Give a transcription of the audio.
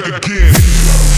back again.